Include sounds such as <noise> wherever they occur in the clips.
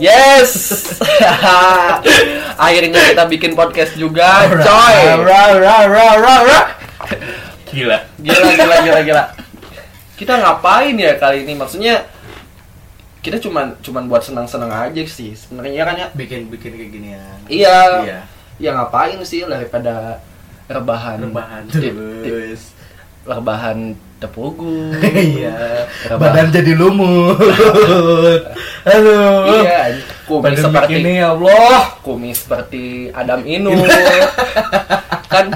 Yes. <laughs> Akhirnya kita bikin podcast juga, coy. Ra, ra, ra, ra, ra. Gila. Gila, gila, gila, gila. Kita ngapain ya kali ini? Maksudnya kita cuman cuman buat senang-senang aja sih sebenarnya kan ya. Bikin bikin kayak ginian. Iya. Iya. Ya ngapain sih daripada rebahan. Rebahan terus. rebahan tepugu. <laughs> Iya. Badan jadi lumut. <laughs> Aduh. Iya, kumis Badan seperti begini ya Allah. kumis seperti Adam Inu. <laughs> kan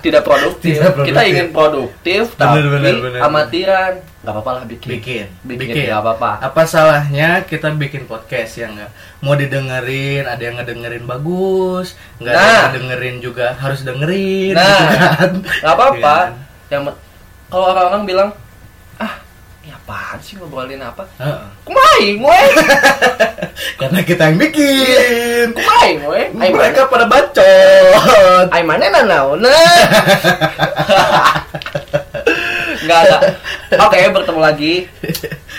tidak produktif. Tidak produktif. Kita ingin produktif Bener, tapi bener, bener. amatiran. Gak apa-apa lah bikin. Bikin. Bikin, nggak apa-apa. Apa salahnya kita bikin podcast ya enggak? Mau didengerin, ada yang ngedengerin bagus, enggak ada Nah. yang ngedengerin juga harus dengerin Nah. gitu kan. Gak apa-apa. Iya. Yang kalau orang-orang bilang, ah, ini apaan sih ngobrolin apa? Heeh. Kumain, gue. <laughs> Karena kita yang bikin. Kumain, gue. Ay, Mereka pada bacot. Ay mana nanauna? <laughs> Enggak, enggak. Oke, bertemu lagi.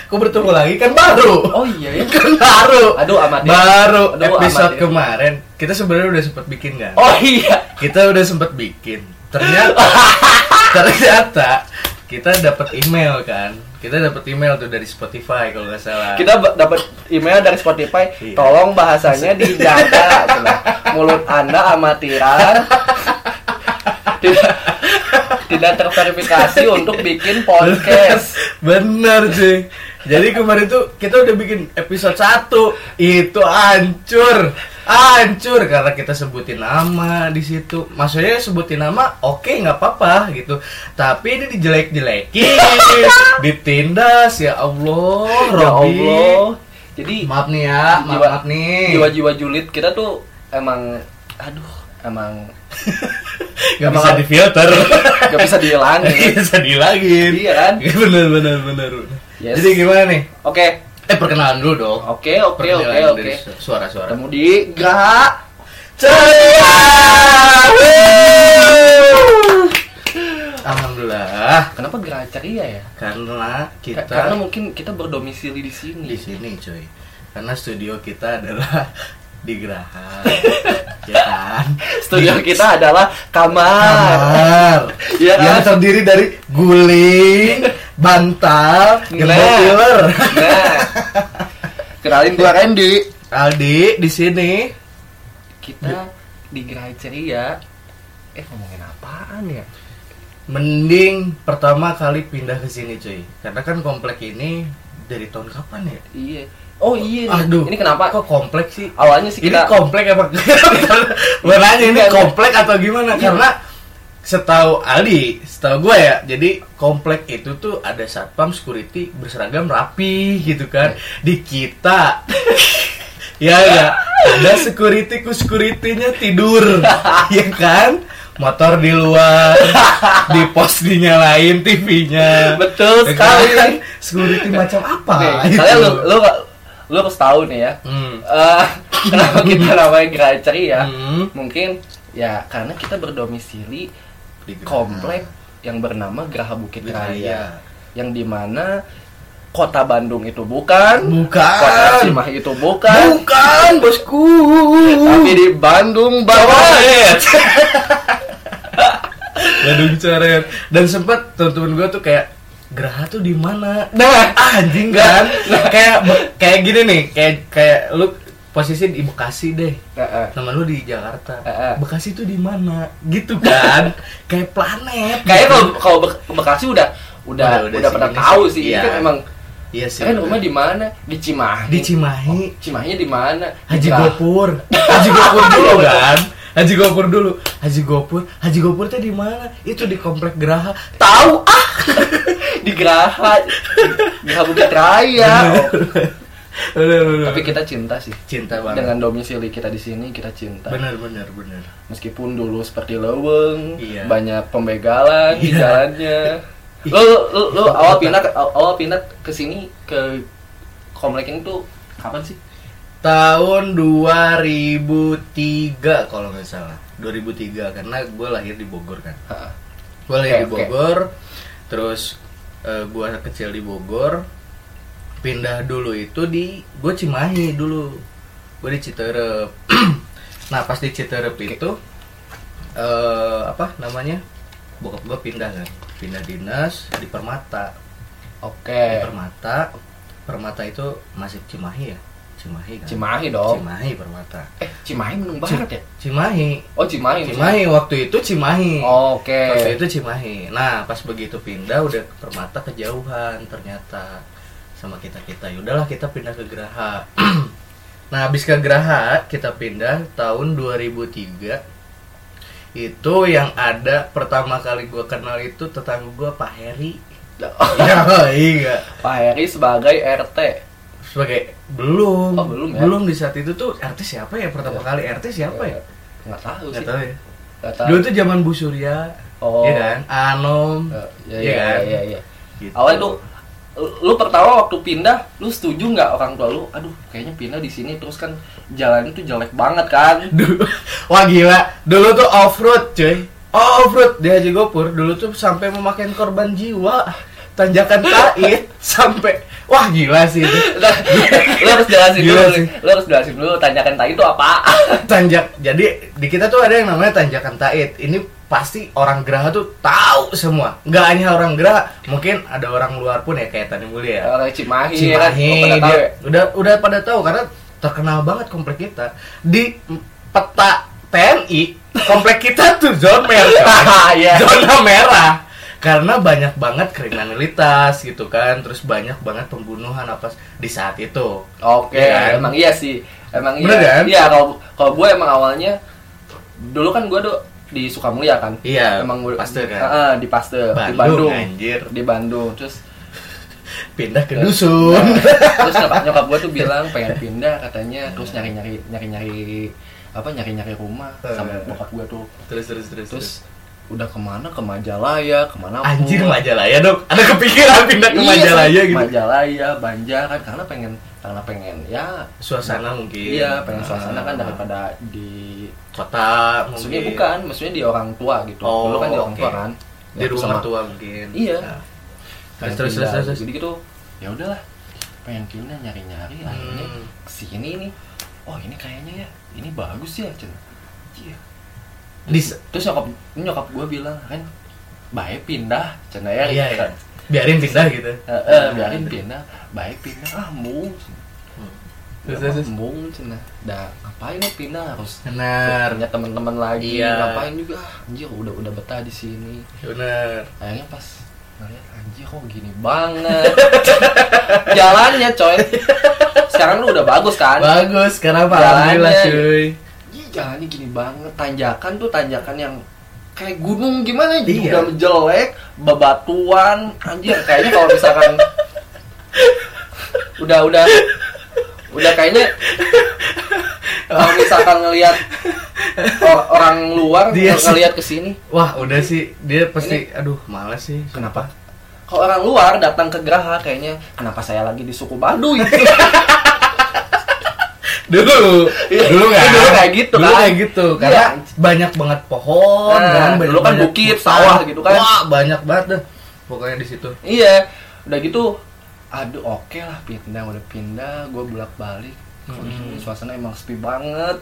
Kok bertemu lagi kan baru. Oh iya ya. <laughs> Kan baru. Aduh, amat ya. Baru Aduh, episode amat ya. kemarin kita sebenarnya udah sempat bikin kan? Oh iya. Kita udah sempat bikin. Ternyata <laughs> ternyata kita dapat email kan. Kita dapat email tuh dari Spotify kalau nggak salah. Kita dapat email dari Spotify, Iya. tolong bahasanya dijaga. Cina. Mulut Anda amatiran. tidak tidak terverifikasi untuk bikin podcast. Bener sih. Jadi kemarin tuh kita udah bikin episode 1 itu hancur. Hancur karena kita sebutin nama di situ. Maksudnya sebutin nama oke nggak apa-apa gitu. Tapi ini dijelek-jelekin, <laughs> ditindas ya Allah, Ya Robi. Allah. Jadi Maaf nih ya, maaf, Jiwa- maaf nih. jiwa-jiwa julid kita tuh emang aduh, emang <laughs> Gak Emang bisa apa? difilter. gak bisa dihilangin. Gak bisa dihilangin. Iya kan? <laughs> Bener bener bener. Yes. Jadi gimana nih? Oke. Eh perkenalan dulu dong. Oke, oke, oke, oke. Suara-suara. Ketemu di Gak Ceria. Alhamdulillah Kenapa gerak ceria ya? karena Ka- kita Karena mungkin kita berdomisili di sini. di sini cuy. Karena studio kita adalah <laughs> di Geraha. <laughs> ya kan? Studio kita adalah kamar. Kamar. Iya <laughs> kan? Yang terdiri dari guling, bantal, gembok Nah. killer. Nah, kenalin gua Randy. Aldi di sini. Kita di gerai ceria. Eh ngomongin apaan ya? Mending pertama kali pindah ke sini cuy. Karena kan komplek ini dari tahun kapan ya? Iya. Oh iya. Aduh. Ini kenapa? Kok komplek sih? Awalnya sih Ini kita komplek apa? <laughs> Gue nanya ini komplek atau gimana? Iya. Karena setahu Aldi, setahu gue ya, jadi komplek itu tuh ada satpam security berseragam rapi gitu kan. Di kita <laughs> ya ya ada security ku securitynya tidur, <laughs> ya kan? Motor di luar, di pos dinyalain TV-nya. betul Ya sekali. kan? Security macam apa? Nih, itu? kalian lu lu lu harus tahu nih ya. Hmm. Eh, kenapa kita namanya gerai ceria? Hmm. Mungkin ya karena kita berdomisili Di komplek yang bernama Geraha Bukit Raya. Raya. Yang di mana kota Bandung itu bukan, Bukan. kota Cimahi itu bukan, Bukan, bosku. tapi di Bandung bawah. <laughs> Bandung coret. Dan sempet teman-teman gue tuh kayak Geraha tuh di mana? Nah, Anjing kan? kayak be- kayak gini nih, kayak kayak lu posisi di Bekasi deh. eh, eh. Teman lu di Jakarta. Eh. Bekasi tuh di mana? Gitu kan? kayak planet. gitu. kalau kalau Be- Bekasi udah udah Udah- udah, udah pernah tahu sih, iya. kan emang Iya sih. Kan rumah di mana? Di Cimahi. di Cimahi. Cimahinya di mana? Haji Gopur. Haji Gopur <laughs> dulu kan. Haji Gopur dulu. Haji Gopur. Haji Gopur teh di mana? Itu di komplek Geraha. Tahu ah. <laughs> di Geraha. Di Geraha Bukit Raya. Oh. Bener, bener. Tapi kita cinta sih. cinta banget. Dengan domisili kita di sini kita cinta. Bener bener bener. Meskipun dulu seperti leweng, Iya. banyak pembegalan di Iya. jalannya. <laughs> Lu, lu, lu awal pindah awal pindah ke sini ke komplek ini tuh kapan sih? Tahun 2003 kalau nggak salah. 2003 karena gue lahir di Bogor kan. Gue lahir Oke, di. Bogor. Terus eh, gue kecil di Bogor. Pindah dulu itu di gue Cimahi dulu. Gue di Citerep. <clears throat> nah pas di Citerep itu eh apa namanya? Bokap gue pindah kan. Pindah dinas di Permata. Di Oke. Permata. Permata itu masih Cimahi ya? Cimahi kan? Cimahi dong. Cimahi Permata. Eh, Cimahi Menung Barat ya? Cimahi. Oh, Cimahi. Cimahi waktu itu Cimahi. Oke. Waktu itu Cimahi. Nah, pas begitu pindah udah ke Permata kejauhan ternyata sama kita kita. Yaudahlah kita pindah ke Geraha. <clears throat> nah, habis ke Geraha kita pindah tahun 2003. Itu yang ada pertama kali gua kenal itu tetangga gua Pak Heri. <laughs> ya, iya. Pak Heri sebagai RT. Sebagai belum. Oh, belum ya? Belum di saat itu tuh RT siapa ya pertama Ya. kali RT siapa ya? Nggak tahu Nggak sih. tahu ya. Nggak tahu. Dulu tuh zaman Bu Surya, Oh. ya kan? Anom, Eh, Ya, Iya ya, kan? ya, ya. gitu. Awalnya tuh lu pertama waktu pindah, lu setuju nggak orang tua lu? Aduh, kayaknya pindah di sini terus kan jalannya tuh jelek banget kan? <laughs> Dulu, wah gila. Dulu tuh off road, cuy. Oh, off road di Haji Gopur. Dulu tuh sampai memakan korban jiwa. Tanjakan Tait <laughs> sampai wah gila sih itu. <laughs> Nah, lu harus jelasin Gila dulu, sih. lu harus jelasin dulu tanjakan tai itu apa? Tanjak. Jadi di kita tuh ada yang namanya Tanjakan Tait. Ini pasti orang Geraha tuh tahu semua. Nggak hanya orang Geraha, mungkin ada orang luar pun ya kayak Tani Mulia. Orang Cimahi, ya kan? Cimahi pada tahu dia ya? udah udah pada tahu karena terkenal banget komplek kita di peta TNI komplek kita tuh zona merah <laughs> Iya. zona merah karena banyak banget kriminalitas gitu kan terus banyak banget pembunuhan apa di saat itu Oke, Iya kan? emang iya sih. Emang iya. Bener kan? Iya, kalau kalau gue emang awalnya dulu kan gue tuh di Sukamulya kan. Iya, emang Pasteur kan? Heeh, di Pasteur, di Bandung, Bandung. anjir. Di Bandung. Terus <laughs> pindah ke Nah, dusun terus <laughs> nyokap, nyokap gue tuh bilang pengen pindah katanya terus nyari nyari nyari nyari apa nyari nyari rumah sama bokap gue tuh terus terus terus terus udah ke mana ke Majalaya ke mana anjir Majalaya dok ada kepikiran pindah ke Iya, Majalaya gitu Majalaya Banjar kan karena pengen karena pengen ya suasana mungkin iya pengen suasana kan Ah. daripada di kota maksudnya mungkin. bukan maksudnya di orang tua gitu Oh, dulu kan di orang oke. tua kan di Ya, rumah sama- tua mungkin Iya. Nah. pengen terus terus pindah. terus terus jadi gitu ya udahlah pengen pindah nyari nyari akhirnya Hmm. ke sini nih oh ini kayaknya ya ini bagus ya cen Iya. di terus nyokap nyokap gue bilang kan baik pindah cen ya iya Kan. iya biarin pindah gitu Eh, eh, biarin pindah baik pindah ah mung Terus, cina. Dah ngapain nih pindah? Harus benar. punya teman-teman lagi Iya. ngapain juga? Ah, anjir udah udah betah di sini. Benar. Akhirnya pas ngeliat anjir kok gini banget? <laughs> Jalannya coy. Sekarang lu udah bagus kan? Bagus sekarang Jalannya. alhamdulillah cuy. Ih, Jalannya gini banget. Tanjakan tuh tanjakan yang Kayak gunung gimana? Iya. Udah jelek Bebatuan. Anjir kayaknya kalau misalkan <laughs> Udah udah Udah kayaknya Kalau misalkan ngelihat or- Orang luar Dia ngelihat ke sini wah udah sih. Dia pasti aduh malas sih. Kenapa? Kalau orang luar datang ke Geraha kayaknya kenapa saya lagi di suku Baduy? <laughs> dulu. Iya, dulu kan. dulu kayak gitu dulu kan. kayak gitu. Karena Iya. banyak banget pohon Nah, kan. dulu kan bukit, sawah gitu kan. wah banyak banget dah pokoknya di situ. Iya, udah gitu aduh oke lah pindah udah pindah gue bolak balik Hmm. suasana emang sepi banget.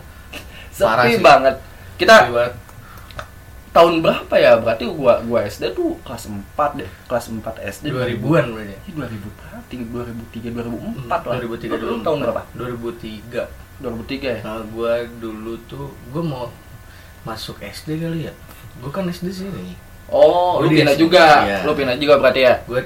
Sepi banget. Kita Buat tahun berapa ya? Berarti gua gua SD tuh kelas 4 deh kelas 4 SD 2000-an berarti Ini 2000 berarti 2003 2004 lah. 2003 Lu tahun berapa? 2003 2003 ya? Nah gua dulu tuh gua mau masuk SD kali ya. Gua kan SD sini. Oh lu pindah juga? Iya. lu pindah juga berarti ya? Gua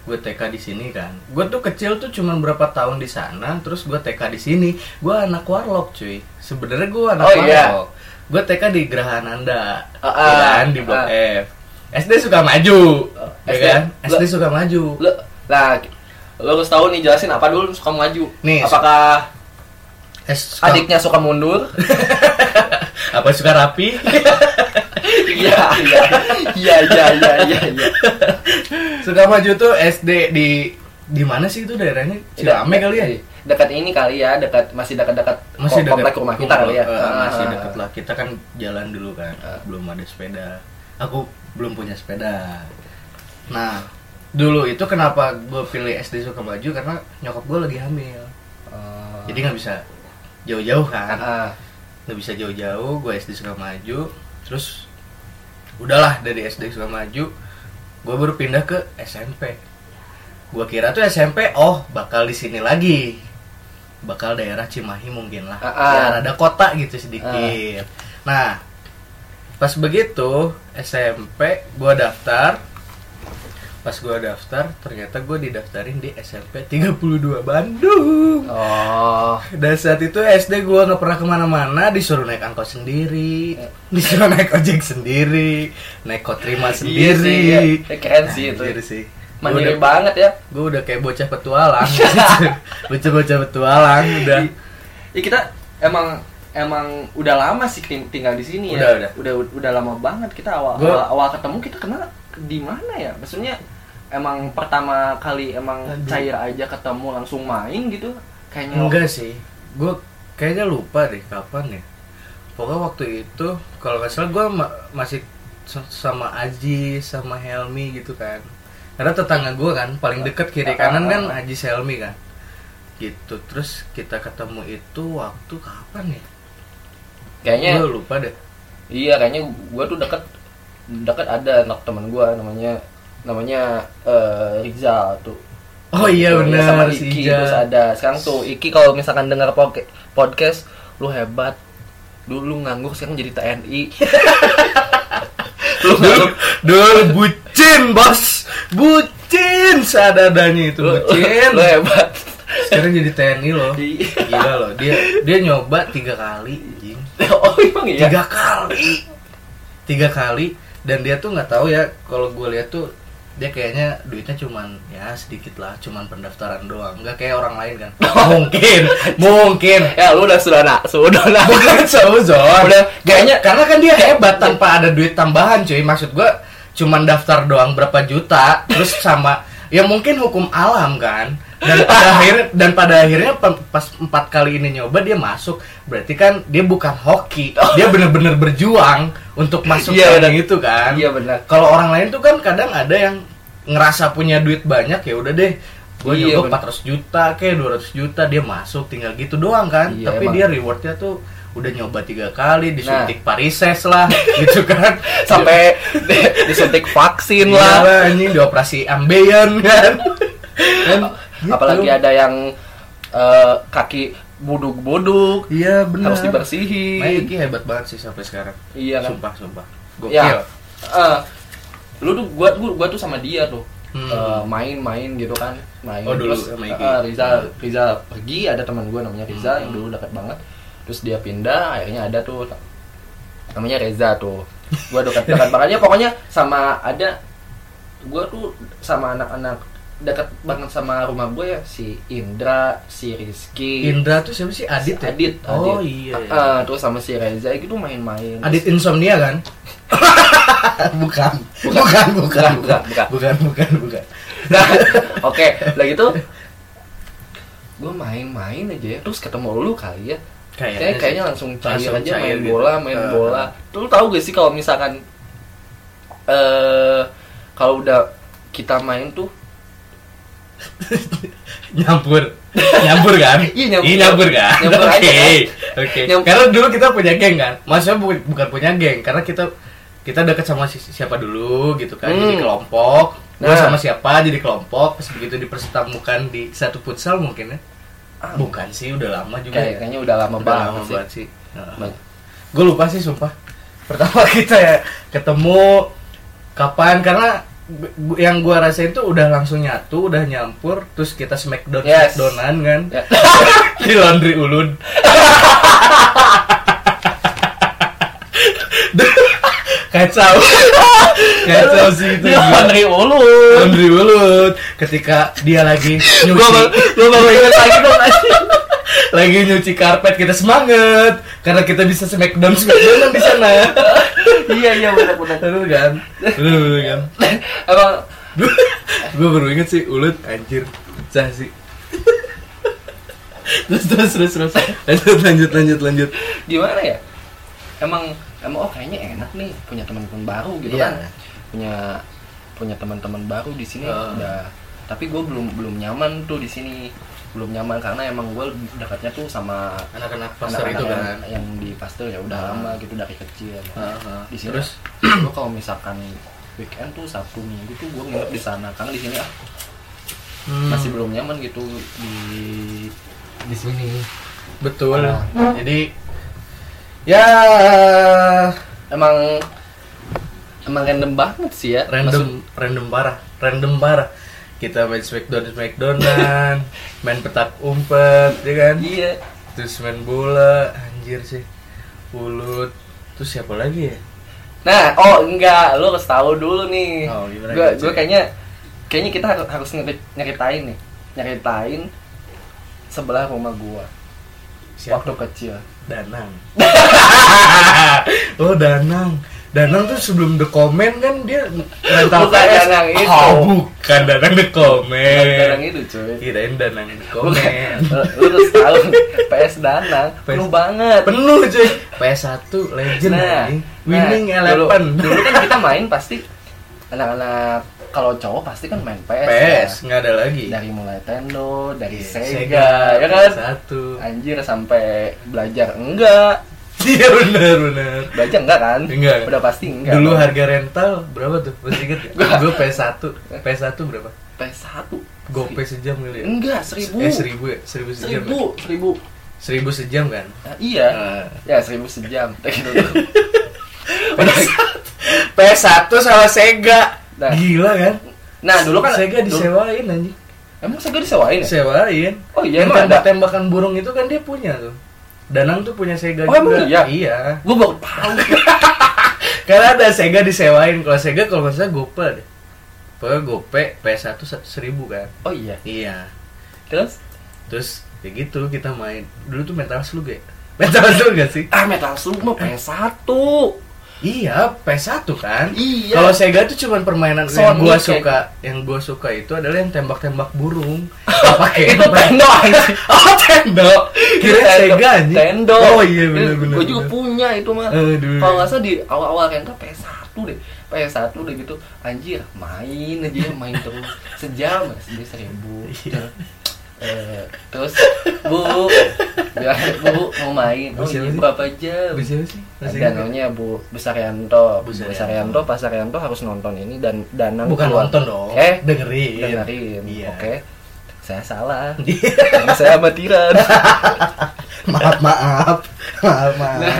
gue TK di sini kan gue tuh kecil tuh cuman berapa tahun di sana terus gue TK di sini gue anak warlock cuy sebenarnya gue anak Oh, iya. warlock gue TK di Gerahananda Ah, ya ah, kan di blok ah. F SD suka maju Oh, ya SD. kan Lo- SD suka maju Lo, lah, lo harus tahu nih jelasin apa dulu suka maju. Nih, Apakah Suka- adiknya suka mundur? <laughs> apa suka rapi Iya, <laughs> iya, iya, iya, iya, iya, iya. suka maju tuh SD di di mana sih itu daerahnya Cirame kali ya Dekat ini kali ya, dekat masih dekat-dekat masih kom- komplek dekat rumah kita kali ya. Eh, masih Ah. dekat lah kita kan jalan dulu kan Ah. belum ada sepeda aku belum punya sepeda nah dulu itu kenapa gue pilih SD Sukamaju karena nyokap gue lagi hamil Oh. jadi nggak bisa jauh-jauh kan. Ah, nggak bisa jauh-jauh gue SD Sukamaju terus udahlah dari SD Sukamaju gue baru pindah ke SMP gue kira tuh SMP oh bakal di sini lagi. Bakal daerah Cimahi mungkin lah. Ah, ah. ya ada kota gitu sedikit. Nah pas begitu SMP gue daftar pas gue daftar ternyata gue didaftarin di SMP 32 Bandung Oh. dan saat itu SD gue nggak pernah ke mana-mana disuruh naik angkot sendiri disuruh naik ojek sendiri naik kotrima Iya sendiri sih, iya. Keren sih itu. Anjir sih Mandiri udah, banget ya. gue udah kayak bocah petualang <laughs> bocah-bocah petualang udah Ya kita emang emang udah lama sih ting- tinggal di sini Udah, ya. Udah udah lama banget kita awal Gua- awal, awal ketemu kita kenal di mana ya? Maksudnya emang pertama kali emang Aduh. cair aja ketemu langsung main gitu. Kayaknya enggak sih gue kayaknya lupa deh kapan ya pokoknya waktu itu kalau nggak salah gue masih s- sama Aji sama Helmi gitu kan karena tetangga gue kan paling deket kiri kanan kan Aji Helmi kan gitu terus kita ketemu itu waktu kapan ya kayaknya gue lupa deh. Iya kayaknya gua tuh deket deket ada anak teman gua namanya namanya eh, Rizal tuh. Oh iya benar sama si Iki Ija. terus ada. Sekarang tuh Iki kalau misalkan dengar podca- podcast lu hebat. Dulu nganggur sekarang jadi TNI <laughs> lu dulu nganggur dulu bucin bos. Bucin seadadanya itu lu, bucin. lu hebat. Sekarang jadi TNI loh. Iya. gila loh dia dia nyoba tiga kali. <laughs> oh emang iya? Tiga kali. Tiga kali dan dia tuh nggak tahu ya kalau gue lihat tuh dia kayaknya duitnya cuman ya sedikit lah cuman pendaftaran doang. Nggak kayak orang lain kan. <laughs> Mungkin mungkin. Ya lu udah sudah nak sudah nak. Bukan <laughs> seuzon Udah, kayaknya- karena kan dia hebat tanpa ada duit tambahan cuy. Maksud gue cuman daftar doang berapa juta terus sama ya mungkin hukum alam kan dan pada akhirnya dan pada akhirnya pas empat kali ini nyoba dia masuk berarti kan dia bukan hoki dia bener-bener berjuang untuk masuk Iya, ke benar. yang itu kan iya benar kalau orang lain tuh kan kadang ada yang ngerasa punya duit banyak ya udah deh gue Iya, nyoba bener. 400 juta kayak 200 juta dia masuk tinggal gitu doang kan Iya, tapi emang. dia rewardnya tuh udah nyoba tiga kali Nah. disuntik parises lah <laughs> gitu kan sampai di- disuntik vaksin Iya lah ini dioperasi ambeien kan kan gitu. apalagi ada yang eh, kaki buduk-buduk iya benar. harus dibersihin. Nah, Iki hebat banget sih sampai sekarang. Iya kan? Sumpah sumpah. Gokil. Ya eh, lu tuh gua, gua gua tuh sama dia tuh. Hmm. eh, main-main gitu kan main. Oh, dulu terus sama Iki. eh, Riza Riza pergi ada teman gua namanya Riza yang Hmm. dulu dekat banget. Terus dia pindah akhirnya ada tuh namanya Reza tuh. Gua dekat-dekat banget <laughs> ya pokoknya sama ada gua tuh sama anak-anak dekat banget sama rumah gue ya si Indra, si Rizky, Indra tuh siapa sih Adit si ya Adit, oh Adit. iya, iya. Ah, terus sama si Reza gitu main-main. Adit insomnia kan <laughs> bukan bukan bukan Bukan, bukan, bukan. bukan bukan bukan Nah, <laughs> oke, lagi tuh gue main-main aja ya, terus ketemu lu kali ya. kayaknya Kayak sih. kayaknya langsung cair Langsung aja cair main gitu. bola, main Eh. bola. Tuh lu tahu gak sih kalau misalkan eh kalau udah kita main tuh <laughs> nyampur nyampur kan <laughs> Iya, nyampur. Iya, nyampur kan <laughs> Nyampur oke kan? oke Nyampur. karena dulu kita punya geng kan maksudnya bukan bukan punya geng karena kita kita deket sama si- siapa dulu gitu kan jadi Hmm. kelompok gue Nah. sama siapa jadi kelompok pas begitu dipertemukan di satu futsal mungkin ya Ah. bukan sih udah lama juga kayak ya kayaknya udah lama udah banget lama sih. banget sih Banget. gue lupa sih sumpah pertama kita ya ketemu kapan karena yang gua rasain tuh udah langsung nyatu, udah nyampur, terus kita smackdown Yes. smackdownan kan Ya. <laughs> di laundry ulun. <laughs> Kacau. Kacau sih itu. Dia gila. laundry ulu. Laundry ulut ketika dia lagi <laughs> nyuci Gua gua baru ingat lagi dong lagi nyuci karpet kita semangat karena kita bisa smackdown smackdown di sana Iya iya benar benar. Bener kan Bener kan Emang <laughs> gue baru inget sih ulut anjir pecah sih terus terus terus terus lanjut lanjut lanjut lanjut gimana ya? Emang emang oh kayaknya enak nih punya teman-teman baru gitu Iya. kan. Punya punya teman-teman baru di sini Oh. udah tapi gue belum belum nyaman tuh di sini belum nyaman karena emang gue dekatnya tuh sama anak-anak anak-anak itu yang, kan? yang di pastor ya udah Ah. lama gitu dari kecil Heeh. di sini terus? gue kalau misalkan weekend tuh sabtu minggu tuh gue nginep di sana. Karena di sini ah hmm, masih belum nyaman gitu di di sini. Betul. Ah. jadi ya emang emang random banget sih ya. Maksud- random random parah random parah kita main smackdown smackdownan <laughs> main petak umpet ya kan? Iya. Terus main bola anjir sih. Ulut. Terus siapa lagi ya? Nah oh enggak. Lo harus tahu dulu nih. Oh, gimana gue gitu, kayaknya kayaknya kita harus harus nyeri- nyeritain nih. Nyeritain sebelah rumah gua. Siapa? Waktu kecil. Danang. <laughs> Oh Danang Danang tuh sebelum The Comment kan dia rental Bukan PS. Danang itu. Oh, bukan Danang The Comment. sekarang itu cuy Kirain Danang The Bukan. Comment. <laughs> lu harus tahu PS Danang PS penuh banget Penuh cuy. PS1 legend nah, anjing. Winning nah, Eleven. dulu, dulu kan kita main <laughs> pasti anak-anak kalau cowok pasti kan main PS, PS ya. nggak ada lagi. dari mulai Nintendo dari Iya, Sega, ya kan Satu. anjir sampai belajar enggak Iya benar benar. belajar enggak kan Enggak. udah pasti enggak Dulu harga rental berapa tuh? Masih inget gak? Gue PS1 PS1 berapa? PS1 Gopay sejam kali ya? enggak seribu Eh seribu ya? Seribu sejam seribu ya? seribu Seribu sejam kan? Nah, iya Ah. ya seribu sejam Kayak gitu tuh. PS1 sama Sega Nah. Gila kan? nah dulu kan Sega disewain anjing emang Sega disewain ya Disewain oh iya Yang emang ada tembak-tembakan burung itu kan dia punya tuh Danang tuh punya Sega Oh, juga. iya? Iya. Gue baru tahu. <laughs> Karena ada Sega disewain. Kalau Sega kalau nggak salah Gope deh. Pokoknya Gope PS1 se- seribu kan. Oh iya? Iya. Terus? Terus ya gitu kita main. Dulu tuh Metal Slug ya? <laughs> Metal Slug gak sih? ah Metal Slug mah PS1 Iya, PS1 kan? Iya. Kalau Sega itu cuma permainan yang Sonic gua kayak- suka, yang gua suka itu adalah yang tembak-tembak burung. <laughs> Pakai itu Tendo anjing <laughs> Oh, Tendo. Kira. Sega anjing. Tendo Oh iya benar benar. gue juga punya itu mah kalau nggak salah di awal-awal renta PS1 deh PS1 udah gitu anjir main aja main terus sejam dia seribu Iya. Eh, terus bu bilang bu bu, mau main oh Bu siapa iya sih? berapa jam Bisa sih? Masih ada ingat? namanya Bu Besaryanto Bu Bu Saryanto. Besaryanto Pak Saryanto harus nonton ini dan Danang Bukan keluar. nonton dong. eh dengerin. dengerin Iya. oke saya salah <laughs> karena saya amatiran <laughs> maaf maaf. Maaf maaf. nah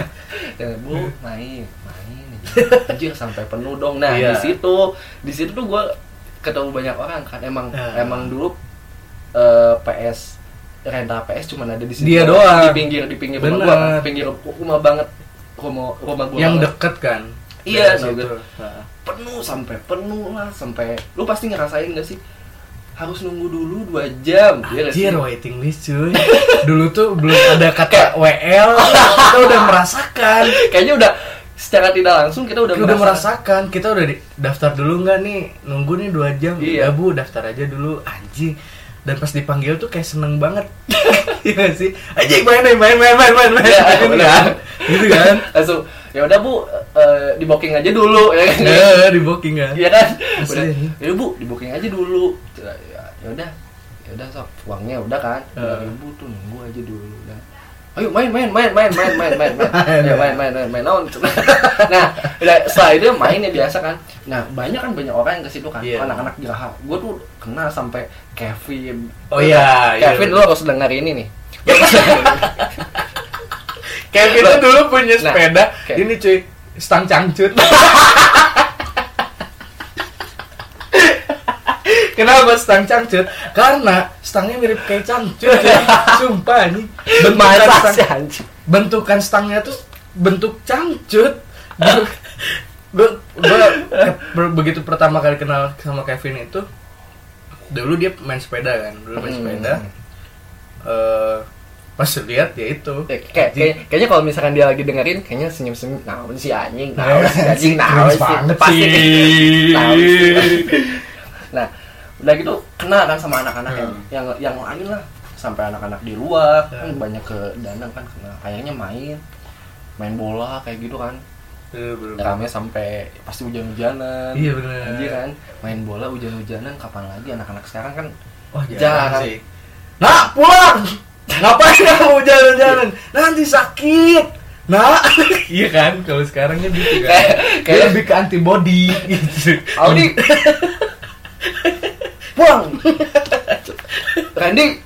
eh, bu main main <laughs> anjir sampai penuh dong nah Iya. di situ di situ tuh gue ketemu banyak orang kan emang Ah. emang dulu eh, PS rental PS cuma ada di situ Dia doang. di pinggir di pinggir rumah gua kan. Bener. pinggir rumah banget rumah rumah gua yang banget. deket kan? Iya, no, good. penuh sampai penuh lah sampai lu pasti ngerasain gak sih harus nunggu dulu dua jam sih? Anjir waiting list cuy <laughs> Dulu tuh belum ada kata WL Kita udah merasakan kayaknya udah secara tidak langsung kita udah, Kita udah merasa- merasakan Kita udah di, daftar dulu nggak nih Nunggu nih dua jam Iya. Ya bu daftar aja dulu Anjing Dan pas dipanggil tuh kayak seneng banget. <laughs> Iya sih? Anjing main main main main main main Iya, Gitu bener. kan Gitu kan? <laughs> Langsung ya udah bu eh, di booking aja dulu. Ya kan? Ya di booking kan? Iya kan? Udah ya bu di booking aja dulu. Ya ya udah. Ya udah sok uangnya udah kan? Ribu tuh nunggu aja dulu udah ayo main main main main main main main main. <laughs> Ya main main main main. Naon <laughs> nah udah setelah itu main ya biasa kan. Nah banyak kan banyak orang yang ke situ kan. Iya. anak-anak geraha gue tuh kenal sampai Kevin. Oh iya, iya, Kevin bener. lu harus dengar ini nih. <laughs> Kevin tuh dulu punya Nah, sepeda. Kayak- Ini cuy Stang cangcut Kenapa stang cangcut? Karena stangnya mirip kayak cangcut. ya. <laughs> Sumpah nih. Bentukan Masa stang, bentukan stangnya tuh bentuk cangcut. Gue begitu pertama kali kenal sama Kevin itu dulu dia main sepeda kan, dulu main Hmm. sepeda. Eh pas lihat ya itu. Eh, kayak, kayak- kayaknya kalau misalkan dia lagi dengerin kayaknya senyum senyum naon si anjing naon <laughs> si anjing naon banget pasti sih. <laughs> nah udah gitu kenal kan sama anak-anak yang Hmm. yang yang lain lah sampai anak-anak di luar Hmm. kan banyak ke danang kan kenal kayaknya main main bola kayak gitu kan bener. rame sampai pasti hujan-hujanan Iya, bener. Anjir kan main bola hujan-hujanan kapan lagi anak-anak sekarang kan Wah, Jarang. sih. Nah, pulang. Ngapain <laughs> kamu jalan-jalan? Nanti sakit. Nah, <laughs> iya kan? Kalau sekarang kan gitu kan. Kayak- Kayak kayak- lebih ke antibody gitu. Audi <laughs> pulang Randy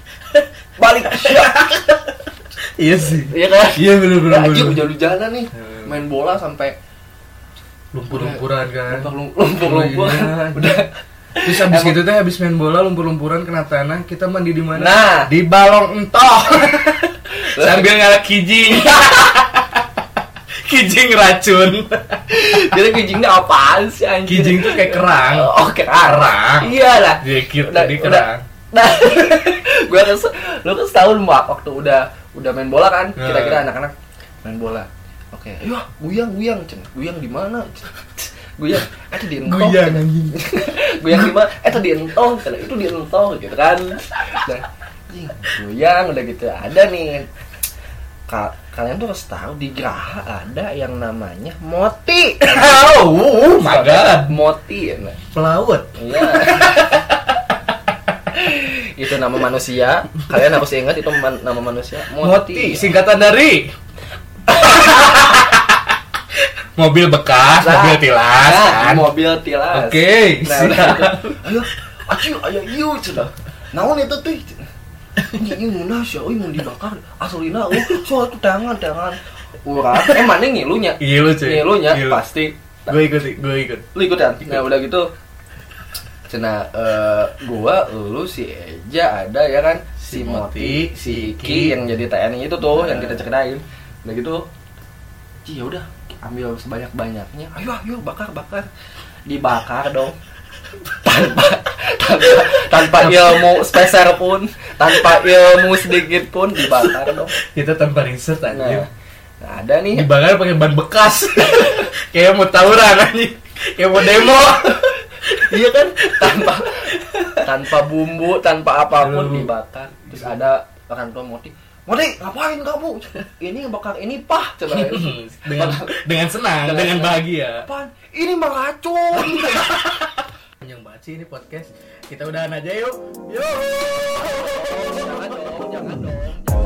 balik siap Iya sih. iya kan Iya bener-bener. Ya, anjing hujan-hujanan nih Hmm. main bola sampai Lumpur-lumpuran kan. lumpur-lumpur Iya. udah Terus habis Emang- gitu teh habis main bola lumpur-lumpuran kena tanah, kita mandi di mana? Nah. di balong entoh. <laughs> Sambil ngalak kijing. <laughs> kijing racun. <laughs> jadi kijingnya apaan sih anjing Kijing tuh kayak kerang. oh kerang Kerang. iya lah Dia cute Udah- udah- kerang. <laughs> nah gue se- lu kan setahun mbak waktu udah udah main bola kan Nah. kira-kira anak-anak main bola oke ayo guyang guyang Cen. guyang di mana <laughs> guyang eh itu di entong Guyang anjing. guyang di mana eh itu di entong Cen. itu di entong gitu kan nah, guyang udah gitu ada nih Ka- kalian tuh harus tahu di Graha ada yang namanya Moti <laughs> Oh, my god. Moti nah. Pelaut. Iya. <laughs> itu nama manusia. Kalian harus ingat itu man- nama manusia. Moti, singkatan dari <laughs> mobil bekas, Nah, mobil tilas nah, kan. Mobil tilas. Oke, Nah, udah gitu. Ayo, ayo, ayo, cenah. Naon itu tuh? Ini munah sih, oh mau dibakar. Aslina, oh, soal itu tangan, tangan. Urang, eh mana ngilunya? Iya lu cuy. Ngilunya Ngilu. pasti. Gue ikut, gue ikut. lu ikutan nah udah gitu cina eh, gua lu si Eja ada ya kan si Si Moti Moti, si Ki Ki. yang jadi TNI itu tuh Nah. yang kita ceritain udah gitu Ci ya udah ambil sebanyak banyaknya ayo ayo bakar bakar dibakar dong tanpa tanpa tanpa ilmu spesial pun tanpa ilmu sedikit pun dibakar dong Kita tanpa riset nah, anjir. nah ada nih Dibakar pakai ban bekas. <laughs> Kayak mau tawuran anjing. Kayak mau demo. <laughs> iya kan tanpa tanpa bumbu tanpa apa pun Aduh. dibakar terus ada orang tua Moti Moti ngapain kamu ini bakar ini pah coba <laughs> dengan dengan senang, Dengan bahagia. apaan ini meracun aci ini podcast? Kita udahan aja yuk. Yuk. Oh, jangan dong, jangan dong.